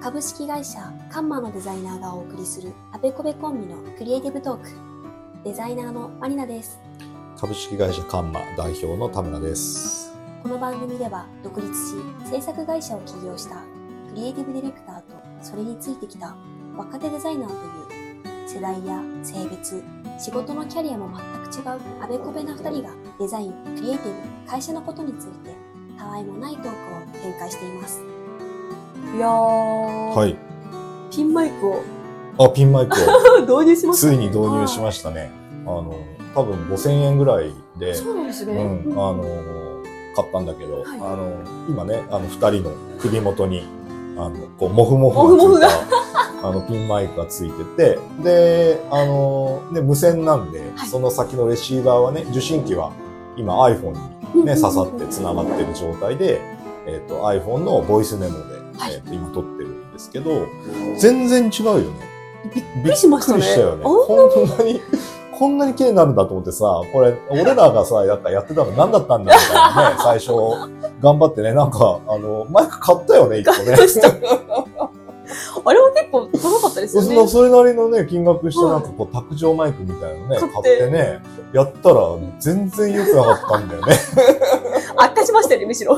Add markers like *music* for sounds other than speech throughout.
株式会社カンマのデザイナーがお送りするあべこべコンビのクリエイティブトーク。デザイナーのマリナです。株式会社カンマ代表の田村です。この番組では独立し制作会社を起業したクリエイティブディレクターとそれについてきた若手デザイナーという世代や性別仕事のキャリアも全く違うあべこべな2人がデザインクリエイティブ会社のことについてたわいもないトークを展開していますいやー、はい。ピンマイクを。あ、ピンマイクを。*laughs* 導入しましたついに導入しましたね。あの、多分5000円ぐらいで、そうなんですね。うん、あの、買ったんだけど、はい。あの、今ね、あの、二人の首元に、あの、こう、モフモフモフモフが。ついた、あの、ピンマイクがついてて、で、あの、ね、無線なんで、はい。その先のレシーバーはね、受信機は今 iPhone にね、刺さって繋がってる状態で、えっ、と、iPhone のボイスメモで、はいえっ、と、今撮ってるんですけど、全然違うよね。びっくりしましたねびっくりしたよね。あこんなに、こんなに綺麗になるんだと思ってさ、これ、俺らがさ、やったやってたの何だったんだみたいなね、*laughs* 最初、頑張ってね、なんか、あの、マイク買ったよね、一個ね。あれは結構高かったですよね。それなりのね、金額したなんかこう、卓上マイクみたいなのね、買ってね、やったら全然良くなかったんだよね。*laughs* 悪化しましたよね、むしろ。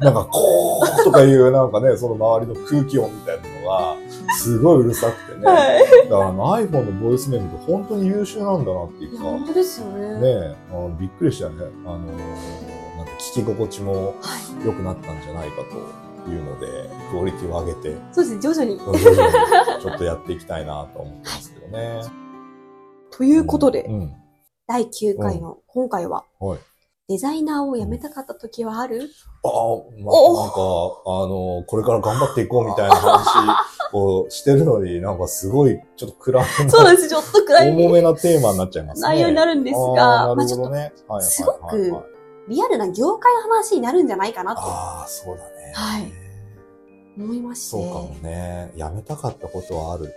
なんか、こーとかいうなんかね、その周りの空気音みたいなのが、すごいうるさくてね。はい。だから iPhone のボイスメモって本当に優秀なんだなっていうか、本当ですよね。ねえ、あのびっくりしたね。あのーなんか聞き心地もはい。良くなったんじゃないかというので、クオリティを上げて、そうですね、徐々に。徐々にちょっとやっていきたいなと思ってますけどね。ということで、うん。第9回の今回は、はい。デザイナーを辞めたかった時はある？ああ、まおなんか、あの、これから頑張っていこうみたいな話をしてるのに、*laughs* なんかすごい、ちょっと暗めな、そうです、ちょっと暗い重めなテーマになっちゃいますね。内容になるんですあが、あちょっとなるほどね。はいはいはいはいすごくリアルな業界の話になるんじゃないかなとああ、そうだね。はい思いまして。そうかもね。やめたかったことはある。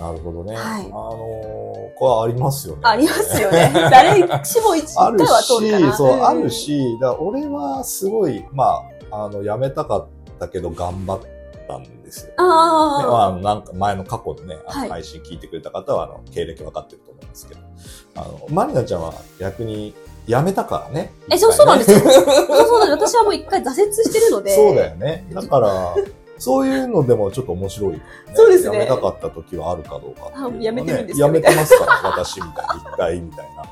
なるほどね。はいあのーこれはありますよね。ありますよね。*laughs* 誰しも一回は通るかな。し、そう、んある。し、だ俺はすごい、まあ、あの、やめたかったけど頑張ったんですよ。ねまああ、なんか前の過去のね、あのはい配信聞いてくれた方は、あの、経歴分かってると思いますけど、あの、マリナちゃんは逆に辞めたからね。えそうそうなんですよあ。*laughs* そうそうなんです。私はもう一回挫折してるので。そうだよね。だから、*laughs* そういうのでもちょっと面白い、ね。そうですね辞めたかった時はあるかどうかうね、あ辞めてるんですか辞めてますから、私みたいに、一回みたいな。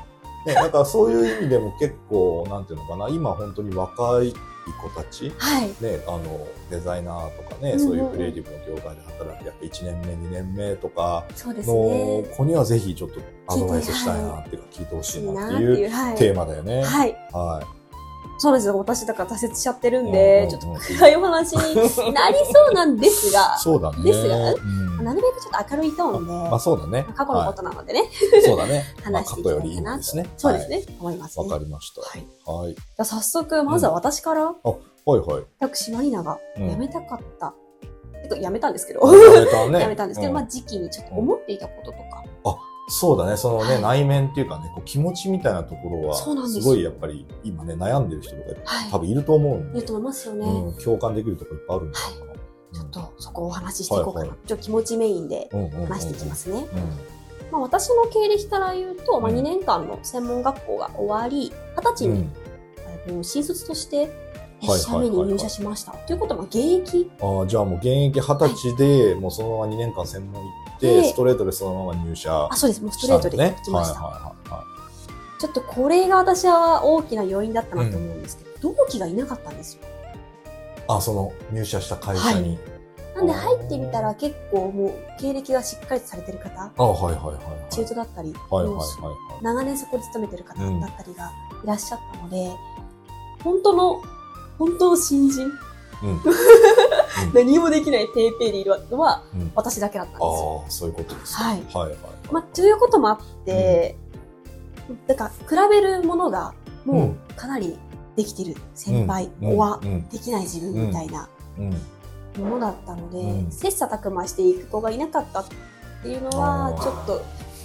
ね、だからそういう意味でも結構、なんていうのかな、今本当に若い子たち、はい。ね、あの、デザイナーとかね、うんうんそういうクリエイティブの業界で働く、やっぱ1年目、2年目とかのね。子にはぜひちょっとアドバイスしたいなっていうか、聞いてほしいなっていう。テーマだよね。はい。はい。そうですよ。私だから挫折しちゃってるんうんで、うんちょっと暗いお話になりそうなんですが、*laughs* そうだね。ですがうんなるべくちょっと明るいトーンで、まあそうだね。過去のことなのでね、はいそうだね。ま *laughs* あ話していきたいかなと。んですね。そうですね。思います。わかりました。はい。はい。じゃあ早速、まずは私から、はいはい。私、マリナがうん辞めたかった。えっと、辞めたんですけど、やめたね。*laughs* 辞めたんですけど、うまあ時期にちょっと思っていたこととか、そうだね。そのね、はい内面っていうかね、こう気持ちみたいなところは、すごいやっぱり今ね、悩んでる人とかはい多分いると思うんでいると、思いますよね。うん、共感できるところいっぱいあるんじゃないかな。ちょっとそこをお話ししていこうかな。はいはちょっと気持ちメインでうんうんうんうん話していきますね。うん。まあ、私の経歴から言うと、まあ、うん2年間の専門学校が終わり、20歳に、うん新卒として1はい社目に入社しました。ということは、まあ現役？ああ、じゃあもう現役二十歳で、もうそのまま2年間専門行って、でストレートでそのまま入社あ、そうです。もうストレートで。行きました。はいはいはいはい。ちょっとこれが私は大きな要因だったなと思うんですけど、同期がいなかったんですよ。あ、その入社した会社に。なんで入ってみたら結構もう経歴がしっかりとされてる方、あはいはいはいはい。中途だったり、はいはいもうはい長年そこで勤めてる方だったりがいらっしゃったので、本当の、本当の新人、はい。うん。*laughs* 何もできないペーペーでいるのはうん私だけだったんですよ。ああ、そういうことですか。はい。はいはい。まあ、ということもあって、だから比べるものがもうかなりできてる先輩うんはうんできない自分みたいなうん。ものだったので、うん切磋琢磨していく子がいなかったっていうのはちょっと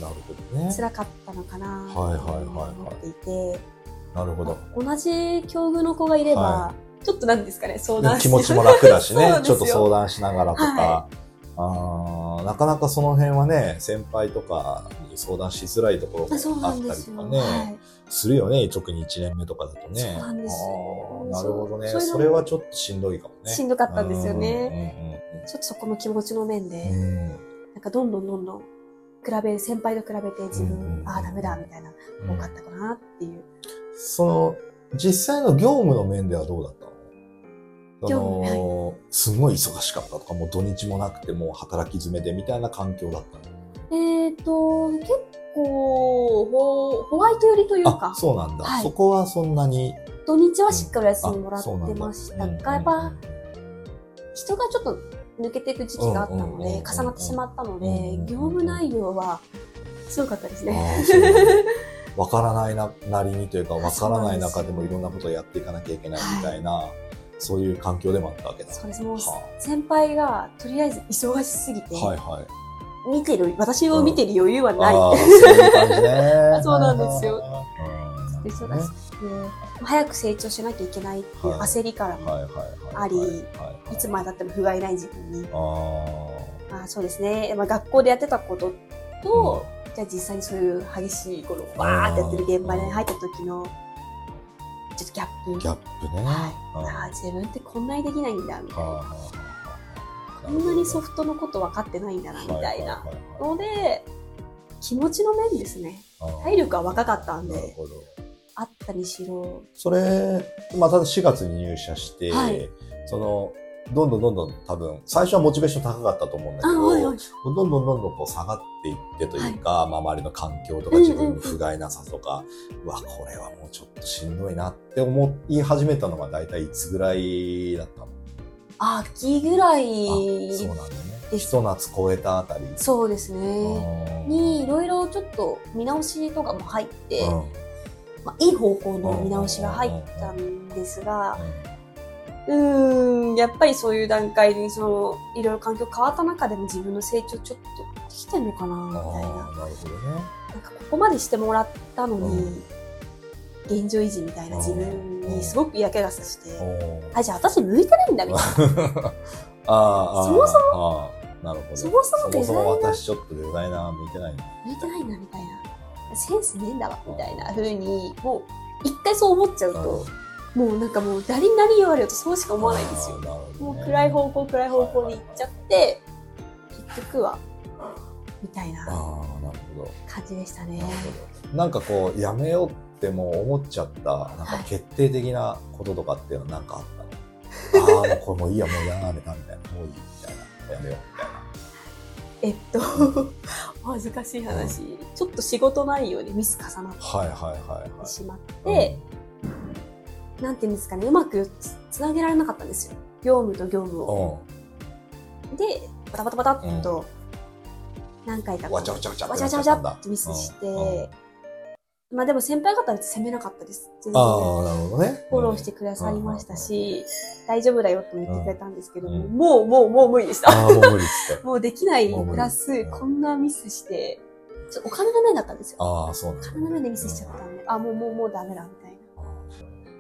なるほどね。辛かったのかなとはいはいはいはい思っていて、なるほど。同じ境遇の子がいれば、はちょっとなんですかね、相談気持ちも楽だしね *laughs* ちょっと相談しながらとか。はあーなかなかその辺はね、先輩とかに相談しづらいところがあった。りとかね、はい。するよね、特に1年目とかだとね。そうなんですなるほどね。そうそれはちょっとしんどいかもね。しんどかったんですよね。ね。ちょっとそこの気持ちの面で、なんかどんどんどんどん、比べ、先輩と比べて自分ああ、ダメだ、みたいな、多かったかなっていう。その、実際の業務の面ではどうだったの？その、すごい忙しかったとか、もう土日もなくて、もう働き詰めでみたいな環境だったの。えっ、と、結構ホ、ホワイト寄りというあか、、そうなんだ。はい。そこはそんなに。土日はしっかりお休あみもらってましたうん。うんうんが、やっぱ、人がちょっと抜けていく時期があったので、重なってしまったので業務内容は強かったですあね。*laughs* わからないななりにというか、わからない中でもいろんなことをやっていかなきゃいけないみたいな、そういう環境でもあったわけだ。そうです。もう、は先輩がとりあえず忙しすぎて、はいはい。見てる、私を見てる余裕はない。*laughs* そうなんですようん。忙しくて、早く成長しなきゃいけないっていうはい焦りからも。ありはいつまでたっても不甲斐ない自分に、あまあそうですね、まあ、学校でやってたことと、じゃあ実際にそういう激しい、この、わーってやってる現場に入った時の、ちょっとギャップ。ーギャップね。はい。うんああ、自分ってこんなにできないんだ、みたいな。はこんなにソフトのこと分かってないんだな、みたいな。ので、気持ちの面ですね。はい体力は若かったんで、なるほど。あったにしろ。それ、また4月に入社して、はいその、どんどんどんどん多分、最初はモチベーション高かったと思うんだあ、けど、はいはい。どんどんどんどんこう下がっていってというか、まあ周りの環境とか自分の不甲斐なさとか、うわ、これはもうちょっとしんどいなって思い始めたのが大体いつぐらいだったの？秋ぐらあい、そうなんだね。ひと夏超えたあたり。そうですうね。んに、いろいろちょっと見直しとかも入って、うんまあ、いい方向の見直しが入ったんですが、うーん、やっぱりそういう段階で、その、いろいろ環境変わった中でも自分の成長ちょっとできてんのかな、みたいな。なるほどね。なんかここまでしてもらったのに、現状維持みたいな自分にすごく嫌気がさして、あ、じゃあ私向いてないんだ、みたいな。*laughs* ああ、そもそも、なるほど。そもそもデザイナーそもそも私ちょっとデザイナー向いてないんだ。向いてないんだ、みたいな。センスねえんだわ、みたいな風に、もう、一回そう思っちゃうと、もうなんかもう誰に何言われようとそうしか思わないんですよねもう暗い方向、暗い方向に行っちゃって、結局は、みたいな。感じでしたねな。んかこう、やめようってもう思っちゃった、なんかはい決定的なこととかっていうのはなんかあったの、*laughs* ああ、もうこれもういいや、もうやめたみたいな。もういいみたいな。やめようみたいな。えっと、お恥ずかしい話、ちょっと仕事内容にミス重なっはいはいはいはい。てしまって、なんていうんですかね、うまくつつなげられなかったんですよ。業務と業務を。うん。で、バタバタバタっと、何回かわちゃわちゃわちゃわちゃわちゃわちゃっとミスして、まあでも先輩方は責めなかったです。全然。ああ、なるほどね。フォローしてくださいましたし、大丈夫だよと言ってくれたんですけども、うんもう、もう、もう無理でした。ああ、もう無理っつって。*laughs* もうできないプラスうん、こんなミスして、お金の面だったんですよ。ああ、そうなんおだ金の面でミスしちゃったんで、あ、もう、もう、もうダメだ、みたいあな。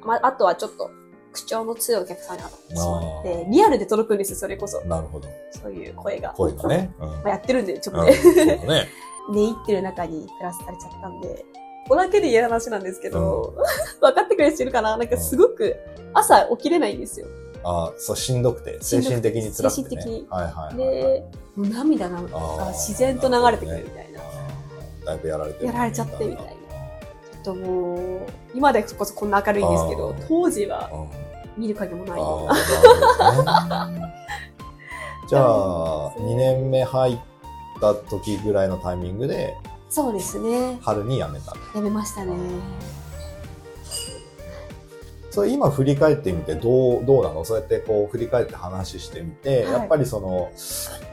まあ、あとはちょっと、口調の強いお客さんが当たってしまっあて、リアルで届くんですよ、それこそー。なるほど。そういう声が。声がね。うん。まあ、やってるんで、ちょっとうんね、そうだね。*laughs* 寝入ってる中にプラスされちゃったんで、ここだけで言える話なんですけど、*laughs* 分かってくれる人いるかな？なんかすごく、朝起きれないんですよ。ああ、そう、しんどくて、精神的に辛くて、ね。精神的にはいはいはいはい。で、もう涙が自然と流れてくるみたいな。あーだいぶやられてる。やられちゃってみたいなともう、今でこそこんな明るいんですけど当時はうん。見る影もないあようーな。*laughs* じゃあ、2年目入った時ぐらいのタイミングで、そうですね。春に辞めた。やめましたね。それ今振り返ってみてどう、どうなの？そうやってこう振り返って話してみて、はいやっぱりその、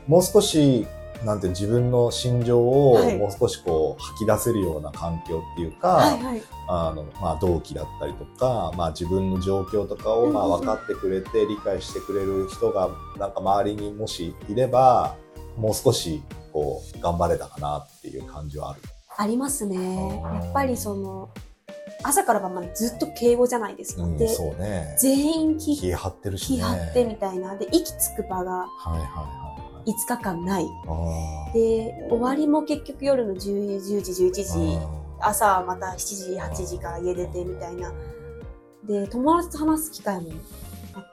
もう少し、なんて自分の心情をはいもう少しこう吐き出せるような環境っていうか、はいはい。あの、まあ、同期だったりとか、まあ、自分の状況とかを、まあ、分かってくれて、理解してくれる人が、なんか周りにもしいれば、もう少し、こう、頑張れたかなっていう感じはある。ありますね。やっぱりその、朝から晩までずっと敬語じゃないですか。うん、で、ね。全員気気張ってるしね。気張ってみたいな。で、息つく場がはいはいはいはい。5日間ない。で、終わりも結局夜の10 10時、11時、あ朝また7時、8時から家出てみたいな。で、友達と話す機会も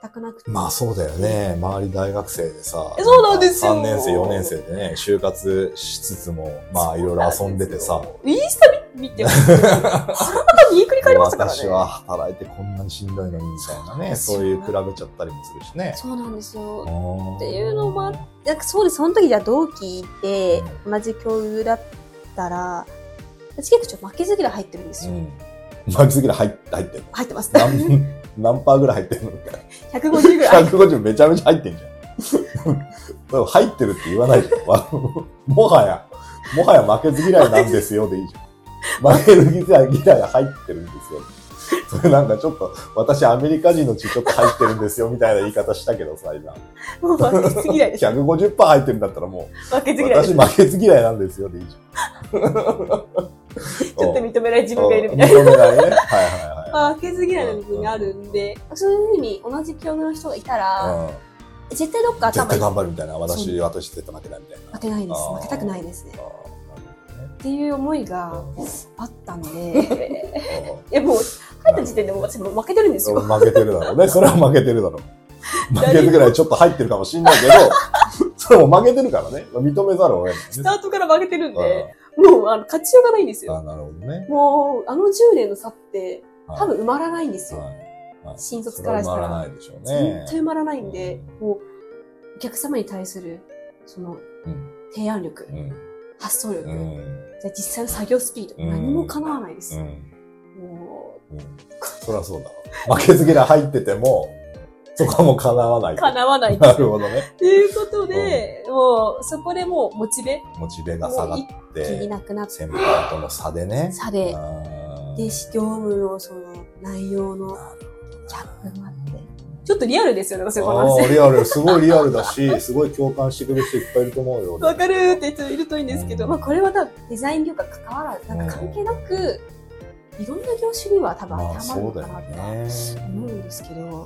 全くなくて。ーまあそうだよね。周り大学生でさ。えそうなんですよ3年生、4年生でね、就活しつつも、まあいろいろ遊んでてさ。インスタ見て、腹股にくり返りましたからね。私は働いてこんなにしんどいのにみたいなね、そういう比べちゃったりもするしね。そうなんですよ。っっていうのもあって、なんかそうです、その時じゃあ同期いて、同じ教諭だったら、私結構負けず嫌い入ってるんですよ。うん。巻きすぎる入って、入ってる。入ってますね。何、何パーぐらい入ってるのみたい150ぐらい。な。150めちゃめちゃ入ってんじゃん。入ってるって言わないじゃん。わもはや、もはや負けず嫌いなんですよでいいじゃん。負けず嫌い嫌い入ってるんですよ。それなんかちょっと、私アメリカ人の血ちょっと入ってるんですよみたいな言い方したけどさ、今。もう負けず嫌いです。150%入ってるんだったらもう、負けず嫌いです。私負けず嫌いなんですよでいいじちょっと認めない自ゃん。分がいるみたいな。認めないね。はいはいはい。負けず嫌いな部分があるんで、そういうふうに同じ境遇の人がいたら、うん絶対どっか絶対頑張るみたいな。私、私絶対負けないみたいな。負けないです負けたくないですね。っていう思いがあったんで、う *laughs* んいやもう、入った時点でもう私もう負けてるんですよ。負けてるだろうね。*laughs* それは負けてるだろう。負けずぐらいちょっと入ってるかもしんないけど、*laughs* それも負けてるからね。認めざるを得ない、ね。スタートから負けてるんうんで、もうあの勝ちようがないんですよ。あなるほどね。もう、あの10年の差ってはい多分埋まらないんですよ。はいはい新卒からしたらそれは回らないでしょうね絶。対埋まらないんで、もう、お客様に対する、その、うん提案力、うん発想力、うん。じゃあ実際の作業スピード、うん。何も叶わないです。うん。もう。ん。そりゃそうだわ。負けず嫌い入ってても、そこはもう叶わなう、い。叶わない。な。るほどね。ということで、もう、そこでもう、モチベ、モチベが下がっ気にて、なくなって、先輩との差でね。差で、で、業務のその内容のギャップがあって、ちょっとリアルですよね、私のあ話あ、。リアル、すごいリアルだし、*laughs* すごい共感してくれる人いっぱいいると思うよ。わかるって人いるといいんですけど、うんまあこれは多分デザイン業界関わらず、なんか関係なく、いろんな業種には多分当まあ、てはまるかなとね。思うんですけど、うん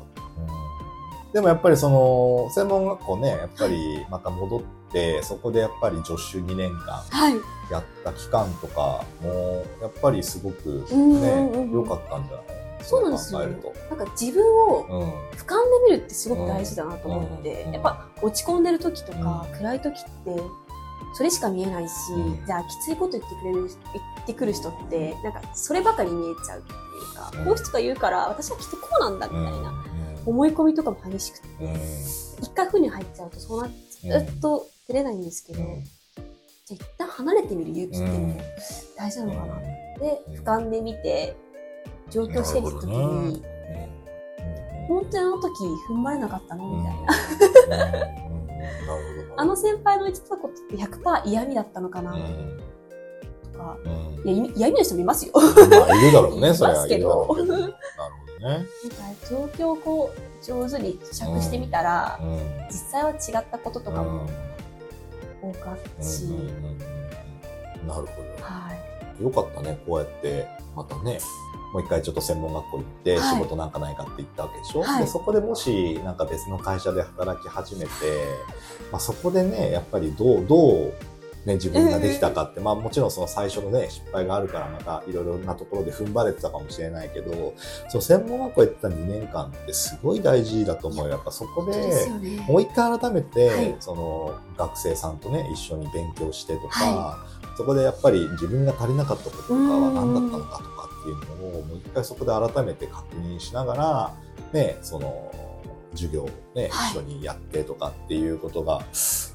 でもやっぱりその、専門学校ね、やっぱりまた戻って、そこでやっぱり助手2年間はい。やった期間とかも、やっぱりすごくうんねうんうん、良かったんじゃない？そうなんですよ。なんか自分をうん。俯瞰で見るってすごく大事だなと思って、うん。やっぱ落ち込んでる時とか、う暗い時って、それしか見えないし、うん。じゃあきついこと言ってくれる、言ってくる人って、なんかそればかり見えちゃうっていうか、う。んこういう人が言うから、私はきっとこうなんだみたいな、うん。思い込みとかも激しくて、うん。一回負に入っちゃうとそうなっずっと出れないんですけど、うん。じゃあ一旦離れてみる勇気ってう大事なのかな。でうん、俯瞰で見て、状況整理した時なるほどに、本当にあの時踏ん張れなかったのみたいな。あの先輩の言ってたことって100%嫌味だったのかなうん。とか、うん。いや、嫌味の人もいますよ。まあ、いるだろうね、いそれは。ますけどいるだろうけどなるほどね。なん。か状況をこう、上手に咀嚼してみたら、うん。実際は違ったこととかもうん。多かったし、なるほはい。ど。よかったね、こうやって、またね、もう一回ちょっと専門学校行って、はい。仕事なんかないかって言ったわけでしょ、はい。でそこでもし、なんか別の会社で働き始めて、まあ、そこでね、やっぱりどう、どう、ね、自分ができたかって、まあもちろんその最初のね、失敗があるからまたいろいろなところで踏ん張れてたかもしれないけど、その専門学校行ってた2年間ってすごい大事だと思うよ。やっぱそこで。もう一回改めて、はい。その学生さんとね一緒に勉強してとか、はそこでやっぱり自分が足りなかったこととかは何だったのかとかっていうのをもう一回そこで改めて確認しながらねその授業をね、はい。一緒にやってとかっていうことが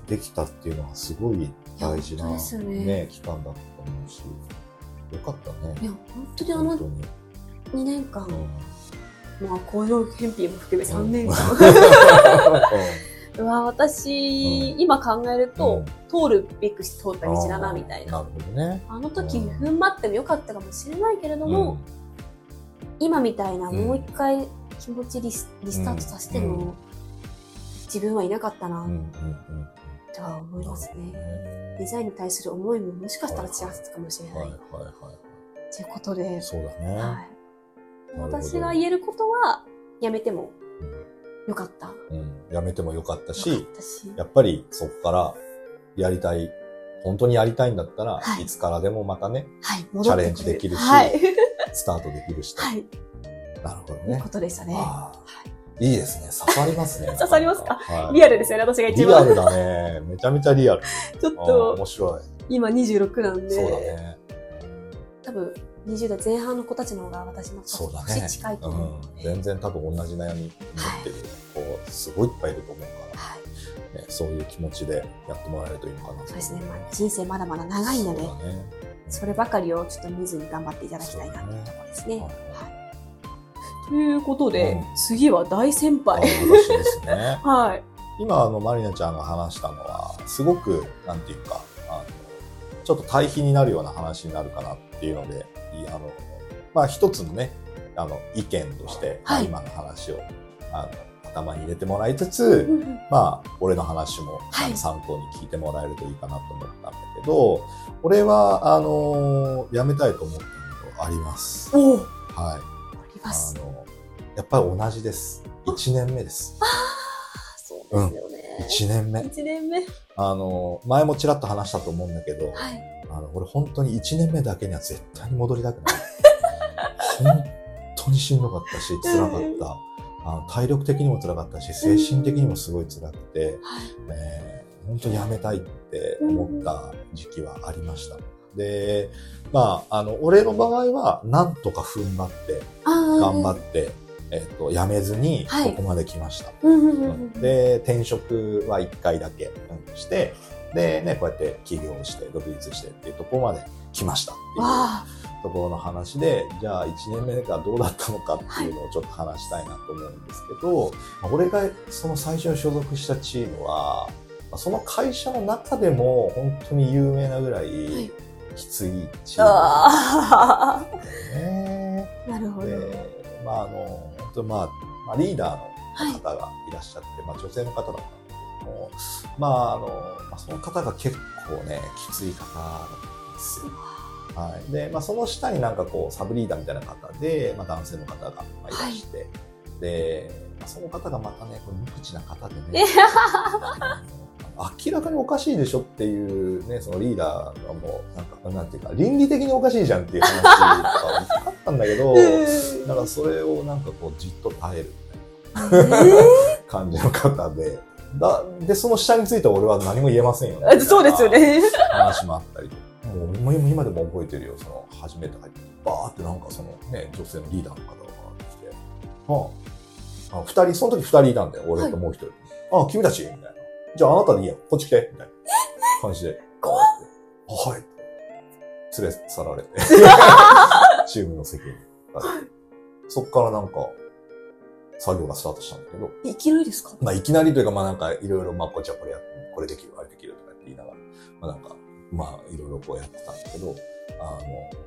できたっていうのはすごい大事な、ね。ね期間だったと思うしよかったね。いや、本当にあの本当に。2年間、うん。まあ、雇用返品も含め3年間、う *laughs* わ、私、うん今考えると、うん通るべくして通った道だな、みたいな。なるほどね。あの時、うん踏ん張ってもよかったかもしれないけれども、今みたいな、うんもう一回気持ちリスリスタートさせてうんも、自分はいなかったな、うんうんうんうんとは思いますね。ねデザインに対する思いももしかしたら違ってたかもしれない。はいはいはい。ということで、そうだね。はい。私が言えることは、やめてもよかった。うん辞めてもよかったし、私やっぱりそこからやりたい、本当にやりたいんだったら、はいい、つからでもまたね、はい、チャレンジできるしはい。スタートできるしと。はい。なるほどいいねこ。とでしたね。あーいいですね。刺さりますね。*laughs* 刺さりますか？はいリアルですよね、私が一番。リアルだね。めちゃめちゃリアル。*laughs* ちょっと、面白い。今26なんで、そうだね。多分20代前半の子たちの方が私のそうだね年近いと思うので、うん。全然多分同じ悩み持ってる子、すごいいっぱいいると思うかはい。ら、ね、そういう気持ちでやってもらえるといいのかなとそうですね、まあ、人生まだまだ長いのでそね。そればかりをちょっと見ずに頑張っていただきたいなというところですね。ということで、うん次は大先あ輩。私ですね。*laughs* はい。今、あの、マリナちゃんが話したのは、すごく、なんていうか、あの、ちょっと対比になるような話になるかなっていうので、いあの、まあ、一つのね、あの、意見として、まあはい今の話を、あの、頭に入れてもらいつつ、まあ、俺の話も参考に聞いてもらえるといいかなと思ったんだけど、俺は、あの、辞めたいと思ってることあります。はい。ありまあす。の、やっぱり同じです。1年目です。そうですよね。1年目。一年目。あの、前もちらっと話したと思うんだけど、はい。あの、俺本当に1年目だけには絶対に戻りたくない。本当にしんどかったし、辛かった。あの体力的にも辛かったし、精神的にもすごい辛くて、はい。えー、本当にやめたいって思った時期はありました。で、まあ、あの、俺の場合は、なんとか踏ん張って、頑張っって、えっ、と、辞めずに、はいここまで来ました。うんうんうんうん。で、転職は1回だけうんして、で、ね、こうやって起業して、独立してっていうところまで来ましたっていうわところの話で、じゃあ1年目がどうだったのかっていうのをちょっと話したいなと思うんですけど、まあ俺がその最初に所属したチームは、まあその会社の中でも本当に有名なぐらいいきついチームだったよね。あ。なるほど。で、まああの、本当まあ、まあ、リーダーのはい。方がいらっしゃって、まあ女性の方だったも、まああの、まあ、その方が結構ね、きつい方だったんですよ。はい。で、まあその下になんかこう、サブリーダーみたいな方で、まあ男性の方がまあいらして、で、まあその方がまたね、こう無口な方でね、明らかにおかしいでしょっていうね、そのリーダーがもう、なんか、なんていうか、倫理的におかしいじゃんっていう話とか言ったんだけど、だからそれをなんかこう、じっと耐えるみたいな。え *laughs* 感じの方で、だで、その下については俺は何も言えませんよ、ーそうですよ。ね。話もあったりとか。もうもう今でも覚えてるよ、その、初めて入って、バーってなんかそのね、女性のリーダーの方が来て、ああ、二人、その時二人いたんだよ、俺ともう一人。ああ、君たち？みたいな。じゃああなたでいいよ、こっち来てみたいな感じで。怖っはい。連れ去られて、*laughs* チームの席に。そっからなんか、作業がスタートしたんだけど、いきなりですか？まあ、いきなりというか、まあなんか、いろいろ、まあ、こっちはこれや、これできる、あれできるとかって言いながら、まあなんか、まあ、いろいろこうやってたんだけど、あの、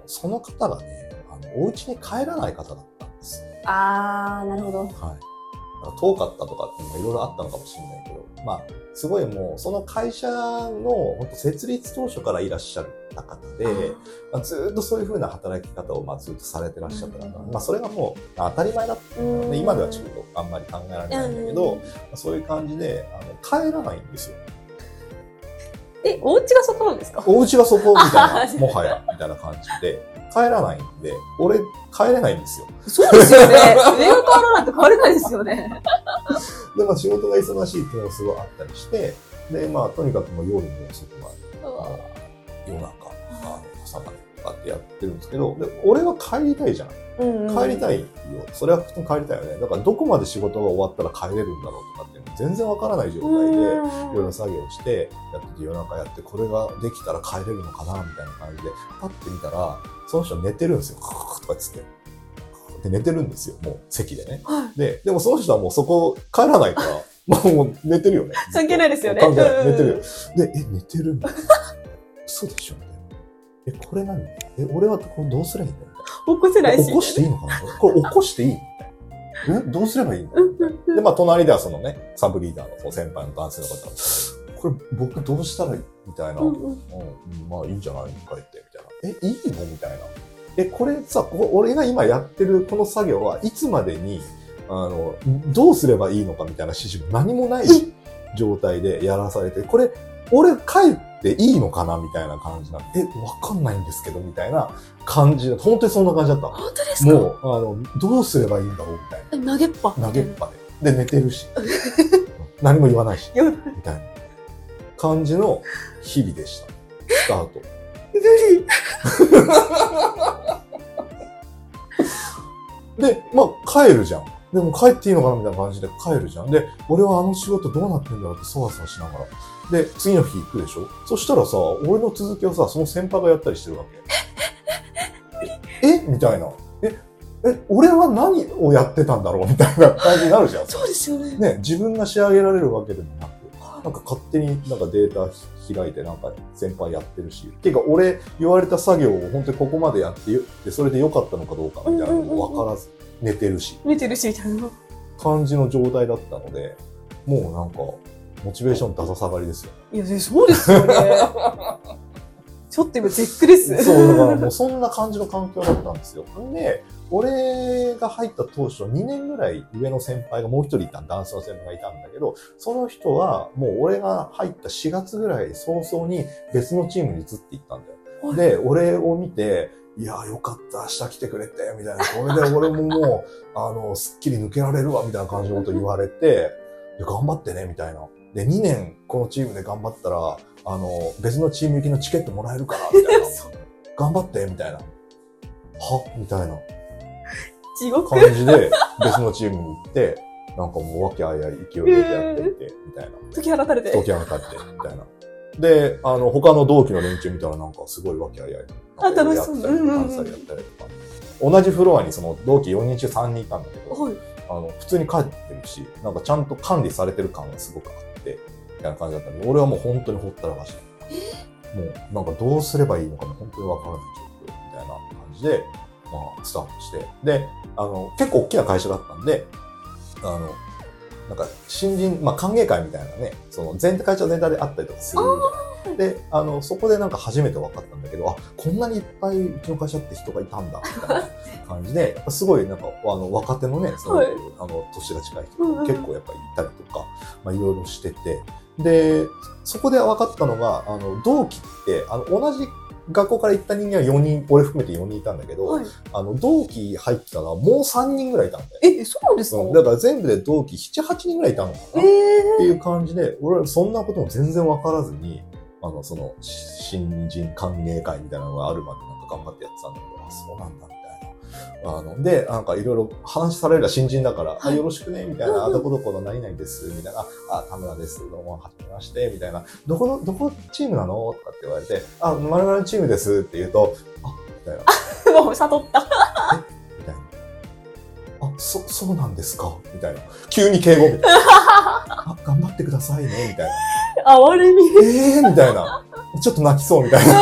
その方がね、あの、お家に帰らない方だったんです。あー、なるほど。はい。遠かったとかっていうのもいろいろあったのかもしれないけど、まあ、すごいもう、その会社の、本当設立当初からいらっしゃった方で、まあ、ずーっとそういう風な働き方を、まあ、ずっとされてらっしゃったから、うんまあ、それがもう当たり前だったので、今ではちょっとあんまり考えられないんだけど、まあそういう感じで、あの、帰らないんですよ。え、お家が外なんですか？お家がそこみたいあな、もはや、みたいな感じで、帰らないんで、俺、帰れないんですよ。そうですよね。上が変わらないと変われないですよね。*laughs* で、まあ仕事が忙しいっていうのがすごいあったりして、で、まあとにかくもう夜も遅くまで、あ夜中、あの朝までとかってやってるんですけど、で、俺は帰りたいじゃん。帰りたい。いよ。それは普通に帰りたいよね。だからどこまで仕事が終わったら帰れるんだろうとかっていうの全然わからない状態で、いろいろ作業して、やってて夜中やって、これができたら帰れるのかなみたいな感じで、パッて見たら、その人寝てるんですよ。カーとかっつって。で、寝てるんですよ。もう席でね。はい。で、でもその人はもうそこ帰らないから、もう寝てるよね。関係ないですよね関係ない。うん寝てるよ。で、え、寝てるみたいな。嘘でしょ。え、これ何？え、俺はこれどうすればいいんだみたいな。起こせないし。起こしていいのかな？これ起こしていい？え？どうすればいいの？で、まあ、隣ではそのね、サブリーダーのその先輩の男性の方これ僕どうしたらいい？みたいな。うんん、ううんまあいいんじゃない？帰って、みたいな。え、いいの？みたいな。え、これさ、俺が今やってるこの作業はいつまでに、あの、どうすればいいのかみたいな指示も何もない状態でやらされて、これ、俺帰っていいのかなみたいな感じなの。え、わかんないんですけど、みたいな感じで、本当にそんな感じだったの。本当ですか？もう、あの、どうすればいいんだろうみたいえ投げっぱ？な。投げっぱで。で、寝てるし。*laughs* 何も言わないし。みたいな感じの日々でした。スタート。理。で、まあ、帰るじゃん。でも帰っていいのかなみたいな感じで帰るじゃん。で、俺はあの仕事どうなってんだろうってそわそわしながら。で、次の日行くでしょ？そしたらさ、俺の続きをさ、その先輩がやったりしてるわけ。えみたいな。え、え、俺は何をやってたんだろう？みたいな感じになるじゃん。そうですよね。ね、自分が仕上げられるわけでもなく、なんか勝手になんかデータ開いてなんか先輩やってるし、ていうか俺言われた作業を本当にここまでやってそれで良かったのかどうかみたいなのも分からず、寝てるし、見てるし、みたいな。感じの状態だったので、もうなんか、モチベーションダサ下がりですよ。いや、そうですよね。*laughs* ちょっと今絶句です。そう、だからもうそんな感じの環境だったんですよ。で、俺が入った当初、2年ぐらい上の先輩がもう一人いた、男性の先輩がいたんだけど、その人はもう俺が入った4月ぐらい早々に別のチームに移っていったんだよ。はいで、俺を見て、いや、よかった、明日来てくれて、みたいな。これで俺ももう、あの、すっきり抜けられるわ、みたいな感じのこと言われて、で頑張ってね、みたいな。で、2年このチームで頑張ったら、あの、別のチーム行きのチケットもらえるから、みたいな。*laughs* 頑張って、みたいな。はみたいな地獄。感じで、別のチームに行って、なんかもう和気あいあい勢いよくやってみて、みたいな。解き放たれて。解き放たれて、みたいな。で、あの、他の同期の連中見たらなんかすごい和気あいあい。あ楽しそうやったり、うんうんうんダンスたりやったりとか。同じフロアにその同期4人中3人いたんだけど、はい。あの、普通に帰ってるし、なんかちゃんと管理されてる感がすごくあって、みたいな感じだったんで、俺はもう本当にほったらかし。もうなんかどうすればいいのかも本当にわからない状況みたいな感じで、まあ、スタートして。で、あの、結構大きな会社だったんで、あの、なんか新人、まあ歓迎会みたいなね、その全会社全体であったりとかするじゃん。で、あの、そこでなんか初めて分かったんだけど、あ、こんなにいっぱいうちの会社って人がいたんだ、みたいな感じで、すごいなんか、あの、若手のね、その、はい。あの、年が近い人結構やっぱりいたりとか、まあいろいろしてて、で、そこで分かったのが、あの、同期って、あの、同じ学校から行った人間は4人、俺含めて4人いたんだけど、はい。あの、同期入ってたのはもう3人ぐらいいたんだよ。え、そうなんですか？うん。だから全部で同期7、8人ぐらいいたのかな、えっていう感じで、俺はそんなことも全然分からずに、あの、その、新人歓迎会みたいなのがあるまでなんか頑張ってやってたんだけど、あ、そうなんだ、みたいな。あの、で、なんかいろいろ話されるが新人だから、あ、はいよろしくね、みたいな、うんうんあ、どこどこの何々です、みたいな、あ、田村です、どうも、はじめまして、みたいな、どこの、どこチームなの？とかって言われて、あ、まるまるチームですって言うと、あ、みたいな。ー、*laughs* もう悟った。*laughs* そ、そうなんですか？みたいな。急に敬語みたいな。*laughs* あ、頑張ってくださいね、みたいな。哀れみ。えー？みたいな。ちょっと泣きそうみたいな。*laughs*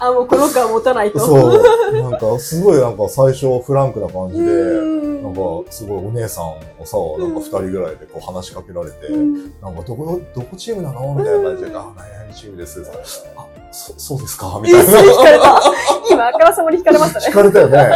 あ、もうこの子は持たないと。そう。なんか、すごいなんか最初フランクな感じで、うんなんか、すごいお姉さんをさ、なんか二人ぐらいでこう話しかけられて、うんなんか、どこ、どこチームなの？みたいな感じで、あ、何々チームです。あ、そ、そうですか？*laughs* みたいな。*laughs* 今、あからさまに惹かれましたね。聞かれたよね。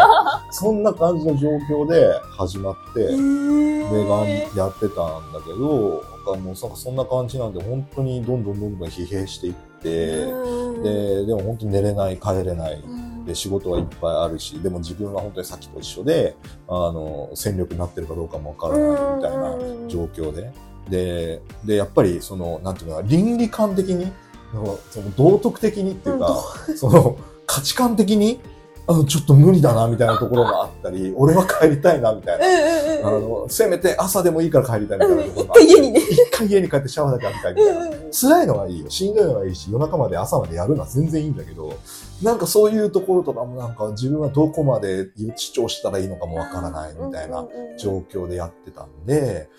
そんな感じの状況で始まって、えで、がんーやってたんだけど、もそんな感じなんで、本当にどんどんどんどん疲弊していって、うんで、でも本当に寝れない、帰れない。うんで、仕事はいっぱいあるし、でも自分は本当にさっきと一緒で、あの、戦力になってるかどうかもわからないみたいな状況で。で、で、やっぱりその、なんていうのかな、倫理観的に、なんかその道徳的にっていうか、その価値観的に、あの、ちょっと無理だな、みたいなところがあったり、俺は帰りたいな、みたいな。あの、せめて朝でもいいから帰りたいみたいなところ一があって。回家にね。一回家に帰ってシャワーだけ浴びたいみたいな。うんうん辛いのはいいよ。しんどいのはいいし、夜中まで朝までやるのは全然いいんだけど、なんかそういうところとかもなんか自分はどこまで主張したらいいのかもわからないみたいな状況でやってたんで、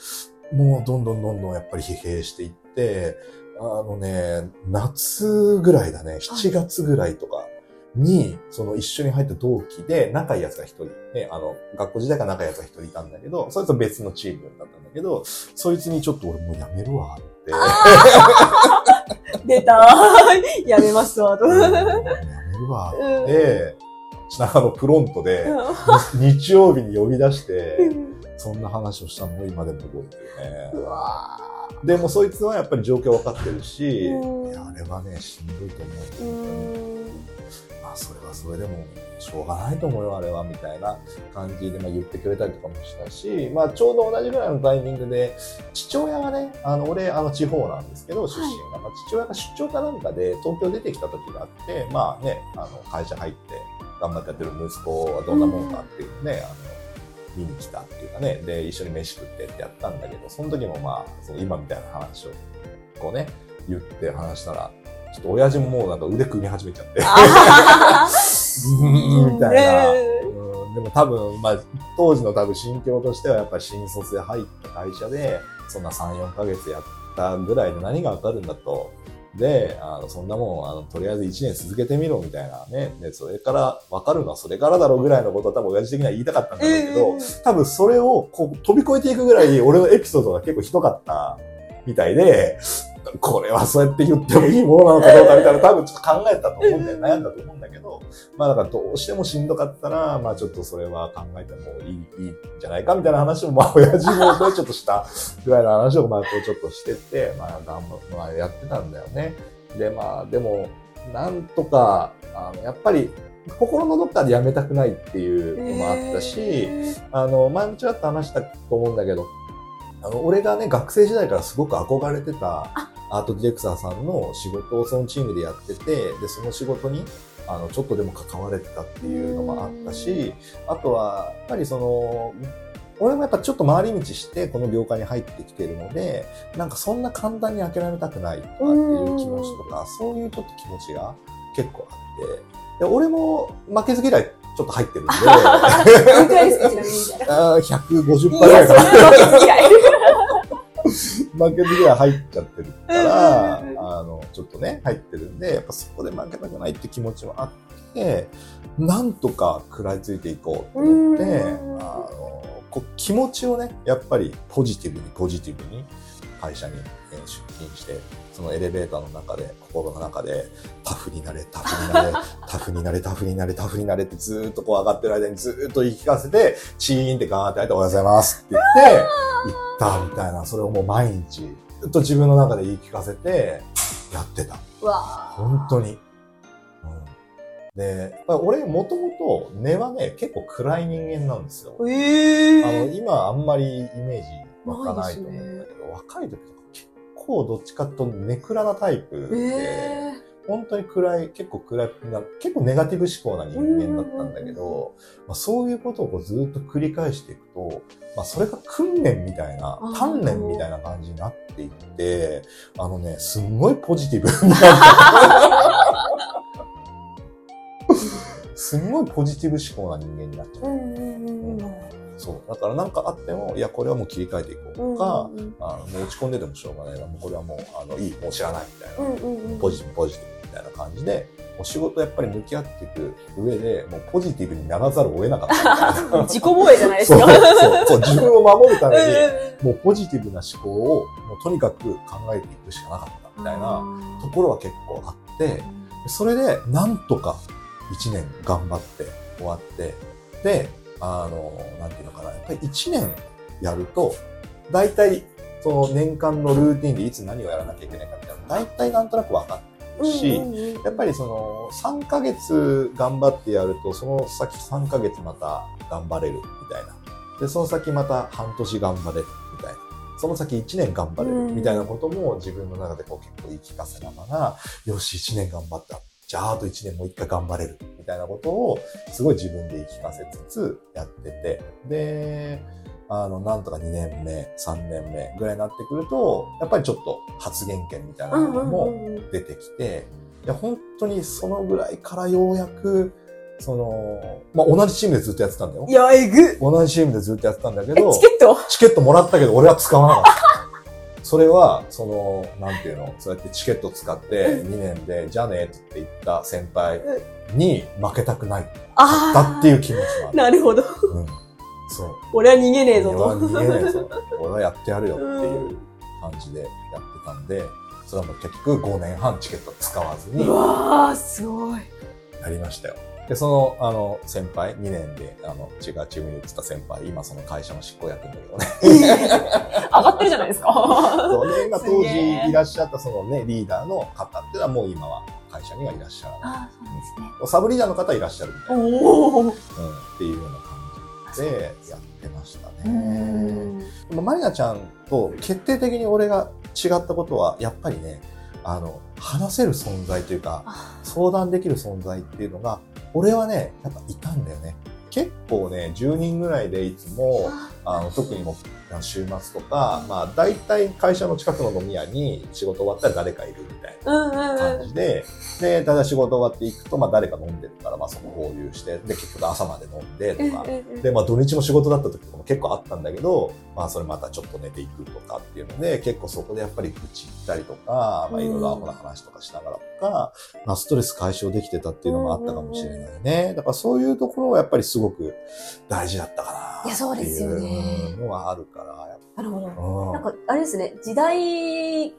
もうどんどんどんどんやっぱり疲弊していって、あのね、夏ぐらいだね、7月ぐらいとかに、その一緒に入った同期で仲いいやつが一人、ね、あの、学校時代から仲いいやつが一人いたんだけど、そいつは別のチームだったんだけど、そいつにちょっと俺もうやめるわって。*laughs* 出た。*laughs* やめますわ、と。うんやめるわうん。って、品川のプロントで、日曜日に呼び出して、そんな話をしたのを今でも覚えてるね。うわでもそいつはやっぱり状況分かってるし、あれはね、しんどいと思う。まあ、それはそれでも、しょうがないと思うよ、あれは、みたいな感じで、まあ、言ってくれたりとかもしたし、まあ、ちょうど同じぐらいのタイミングで、父親がね、あの、俺、あの、地方なんですけど、出身が、まあ、父親が出張かなんかで東京出てきた時があって、まあね、あの、会社入って、頑張ってやってる息子はどんなもんかっていうね、あの、見に来たっていうかね、で、一緒に飯食ってってやったんだけど、その時もまあ、その今みたいな話を、こうね、言って話したら、ちょっと親父ももうなんか腕組み始めちゃって、あうーんみたいな。ねうんでも多分、まあ、当時の多分心境としてはやっぱり新卒で入った会社で、そんな3、4ヶ月やったぐらいで何がわかるんだと。で、あの、そんなもん、あの、とりあえず1年続けてみろみたいなね。で、それから、わかるのはそれからだろうぐらいのことを多分親父的には言いたかったんだろうけど、多分それをこう飛び越えていくぐらい俺のエピソードが結構ひどかったみたいで、これはそうやって言ってもいいものなのかどうかみたいな多分ちょっと考えたと思うんだよ。悩んだと思うんだけど、まあだからどうしてもしんどかったら、まあちょっとそれは考えてもいい、いいんじゃないかみたいな話を、まあ親父もちょっとしたぐらいの話をまあこうちょっとしてって、まあ頑張、まあやってたんだよね。で、まあでも、なんとか、あの、やっぱり心のどっかでやめたくないっていうのもあったし、あの、前もちらっと話したと思うんだけど、あの、俺がね、学生時代からすごく憧れてたアートディレクターさんの仕事をそのチームでやってて、で、その仕事に、あの、ちょっとでも関われてたっていうのもあったし、あとは、やっぱりその、俺もやっぱちょっと回り道してこの業界に入ってきてるので、なんかそんな簡単に諦めたくないとかっていう気持ちとか、そういうちょっと気持ちが結構あって、で俺も負けず嫌いちょっと入ってるんで、どんくらいですか？ちなみにみたいな。*laughs* あー150%いや、ぐらいかな。それは負けず嫌い。負けず嫌い入っちゃってるから、あの、ちょっとね、入ってるんで、やっぱそこで負けたくないって気持ちもあって、なんとか食らいついていこうと思って、うん。あの、こう気持ちをね、やっぱりポジティブにポジティブに会社にえー出勤して、そのエレベーターの中で、心の中で、タフになれ、タフになれ、*laughs* タフになれ、タフになれ、タフになれってずーっとこう上がってる間にずーっと言い聞かせて、チーンってガーって開いておはようございますって言って、行ったみたいな、それをもう毎日、ずっと自分の中で言い聞かせて、やってた。本当に。うん、で、俺もともと根はね、結構暗い人間なんですよ。ーえあの、ー。今あんまりイメージ湧かないと思うんだけど、若い時と構どっちかというとネクラなタイプで、え本当に暗い、結構暗いな、結構ネガティブ思考な人間だったんだけど、まあ、そういうことをこうずっと繰り返していくと、まあ、それが訓練みたいな鍛錬みたいな感じになっていって、あのね、すんごいポジティブになった。*laughs* すんごいポジティブ思考な人間になっちゃー。うう。んうんうんうん。そう。だからなんかあっても、いや、これはもう切り替えていこうとか、うんうんあのもう落ち込んでてもしょうがないな、もうこれはもう、あの、いい、もう知らないみたいな。うんうんうん。ポジティブ、ポジティブみたいな感じで、お仕事やっぱり向き合っていく上で、もうポジティブにならざるを得なかった。*laughs* 自己防衛じゃないですか。そうそう、自分を守るために、うもうポジティブな思考を、もうとにかく考えていくしかなかったみたいなところは結構あって、それで、なんとか1年頑張って終わって、で、あの、なんていうのかな、やっぱり1年やると、大体、その年間のルーティンでいつ何をやらなきゃいけないかみたいな、大体なんとなく分かってるし、やっぱりその3ヶ月頑張ってやると、その先3ヶ月また頑張れるみたいな。で、その先また半年頑張れるみたいな。その先1年頑張れるみたいなことも自分の中でこう結構言い聞かせながら、よし、1年頑張った。じゃああと1年もう1回頑張れるみたいなことをすごい自分で言い聞かせつつやってて。で、あの、なんとか2年目、3年目ぐらいになってくると、やっぱりちょっと発言権みたいなものも。出てきて、いや、本当にそのぐらいからようやく、その、まあ、同じチームでずっとやってたんだよい。や、えぐ。同じチームでずっとやってたんだけえ、どチ、ケットチケットもらったけど俺は使わなかった。それは、その、なんていうの、そうやってチケット使ってう2年で、じゃあねって言った先輩に負けたくないあだっていう気持ちがある。なるほど。うん。そう。俺は逃げねえぞ俺はと。逃げないぞ。俺はやってやるよっていう感じでやってたんで、それはもう結局5年半チケット使わずにうわー、すごい。やりましたよ。で、その、あの、先輩、2年で、あの、違うチームに移った先輩、今その会社の執行役員だけどね。*laughs* 上がってるじゃないですか。*laughs* そうね、まあ、す当時いらっしゃったそのね、リーダーの方っていうのはもう今は会社にはいらっしゃらない。あそうですサブリーダーの方はいらっしゃるみたいな、ね。おお。うん、っていうような感じでやってましたうね。ん。でもマリナちゃんと決定的に俺が違ったことは、やっぱりね、あの、話せる存在というか、あ相談できる存在っていうのが、俺はね、やっぱいたんだよね。結構ね、10人ぐらいでいつも、あの特にもう週末とか、まあ大体会社の近くの飲み屋に仕事終わったら誰かいるみたいなうん。感じで、で、ただ仕事終わっていくと、まあ誰か飲んでるから、まあそこ合流して、で、結局朝まで飲んでとか、うんで、まあ土日も仕事だった時とかも結構あったんだけど、まあそれまたちょっと寝ていくとかっていうので、結構そこでやっぱり愚痴言ったりとか、まあいろいろアホな話とかしながらとか、まあストレス解消できてたっていうのもあったかもしれないね。だからそういうところはやっぱりすごく大事だったかな。いやそうですよねのはあるから、やっなるほど。なんか、あれですね、時代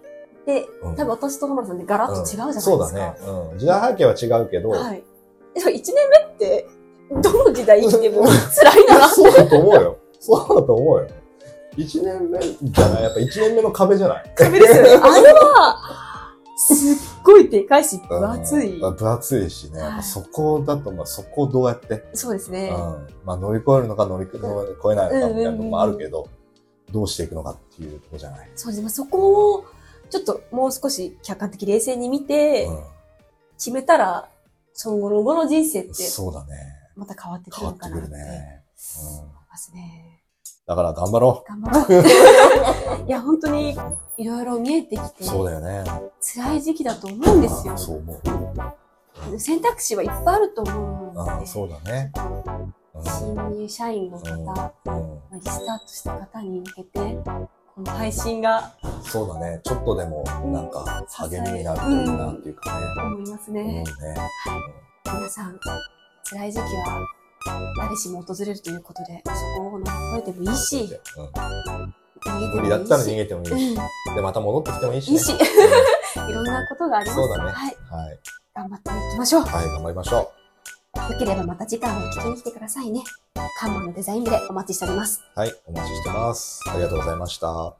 で、うん多分私と野村さんでガラッと違うじゃないですか。そうだね。うん。時代背景は違うけど、はい。でも1年目って、どの時代生きても辛いな。*laughs* そうだと思うよ。そうだと思うよ。一年目じゃない？やっぱ一年目の壁じゃない？壁ですよね。あれは、すっごいでかいし、分厚い。うん分厚いしね。やっぱそこだと、まあそこをどうやって、そうですね。うん。まあ乗り越えるのか乗り越えないのかみたいなとこもあるけど、どうしていくのかっていうとこじゃない。そうですね。まあそこを、ちょっともう少し客観的冷静に見て、う決めたら、その後の後の人生っん。て、そうだね。また変わってく変わってくるのかなって。るね。うん。ますね。だから頑張ろ頑張ろう。*laughs* いや、本当に、いろいろ見えてきう。て、そうだよね。辛い時期だと思うんですよ。そう思う。選択肢はいっぱいあると思うので、ああ、そうだね。うん新入社員の方、うんまあリスタートした方に向けて、この配信がそうだね。ちょっとでも、なんか、励みになるといいなっていうかね。思いますねね。。皆さん、辛い時期は誰しも訪れるということで、そこを乗り越えてもいいし、うん逃げてもいいし。無理だったら逃げてもいいし、うんで、また戻ってきてもいいし、ね。いいし、*laughs* いろんなことがあります。そうだね。はい。はい。頑張っていきましょう。はい、頑張りましょよければまた次回も聞きに来てくださいね。カンマのデザイン部でお待ちしております。はい、お待ちしてます。ありがとうございました。